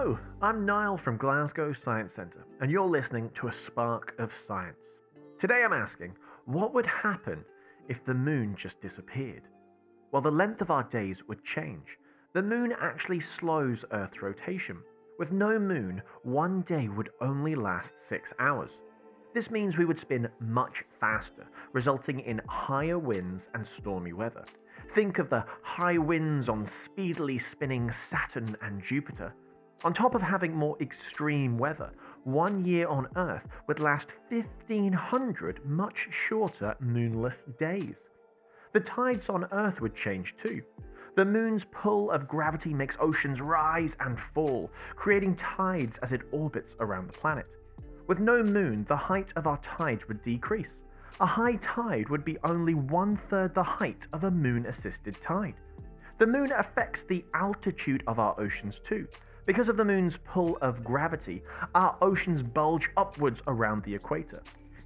Hello, I'm Niall from Glasgow Science Centre, and you're listening to A Spark of Science. Today I'm asking, what would happen if the moon just disappeared? Well, the length of our days would change. The moon actually slows Earth's rotation. With no moon, one day would only last six hours. This means we would spin much faster, resulting in higher winds and stormy weather. Think of the high winds on speedily spinning Saturn and Jupiter. On top of having more extreme weather, one year on Earth would last 1500 much shorter moonless days. The tides on Earth would change too. The moon's pull of gravity makes oceans rise and fall, creating tides as it orbits around the planet. With no moon, the height of our tides would decrease. A high tide would be only one third the height of a moon assisted tide. The moon affects the altitude of our oceans too. Because of the moon's pull of gravity, our oceans bulge upwards around the equator.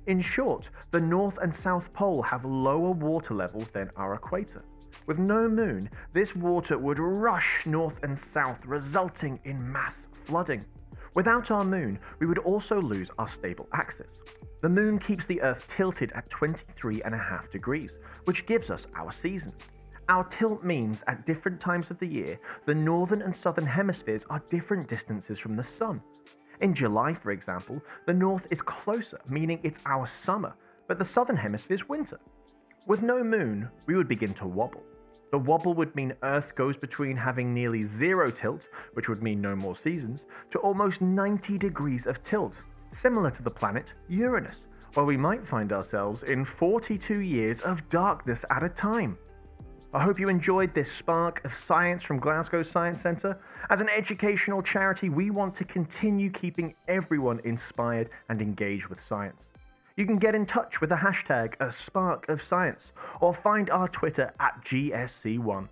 In short, the North and South Pole have lower water levels than our equator. With no moon, this water would rush north and south, resulting in mass flooding. Without our moon, we would also lose our stable axis. The moon keeps the Earth tilted at 23.5 degrees, which gives us our seasons. Our tilt means at different times of the year, the northern and southern hemispheres are different distances from the sun. In July, for example, the north is closer, meaning it's our summer, but the southern hemisphere's winter. With no moon, we would begin to wobble. The wobble would mean Earth goes between having nearly zero tilt, which would mean no more seasons, to almost 90 degrees of tilt, similar to the planet Uranus, where we might find ourselves in 42 years of darkness at a time. I hope you enjoyed this spark of science from Glasgow Science Centre. As an educational charity, we want to continue keeping everyone inspired and engaged with science. You can get in touch with the hashtag a spark of science or find our Twitter at GSC1.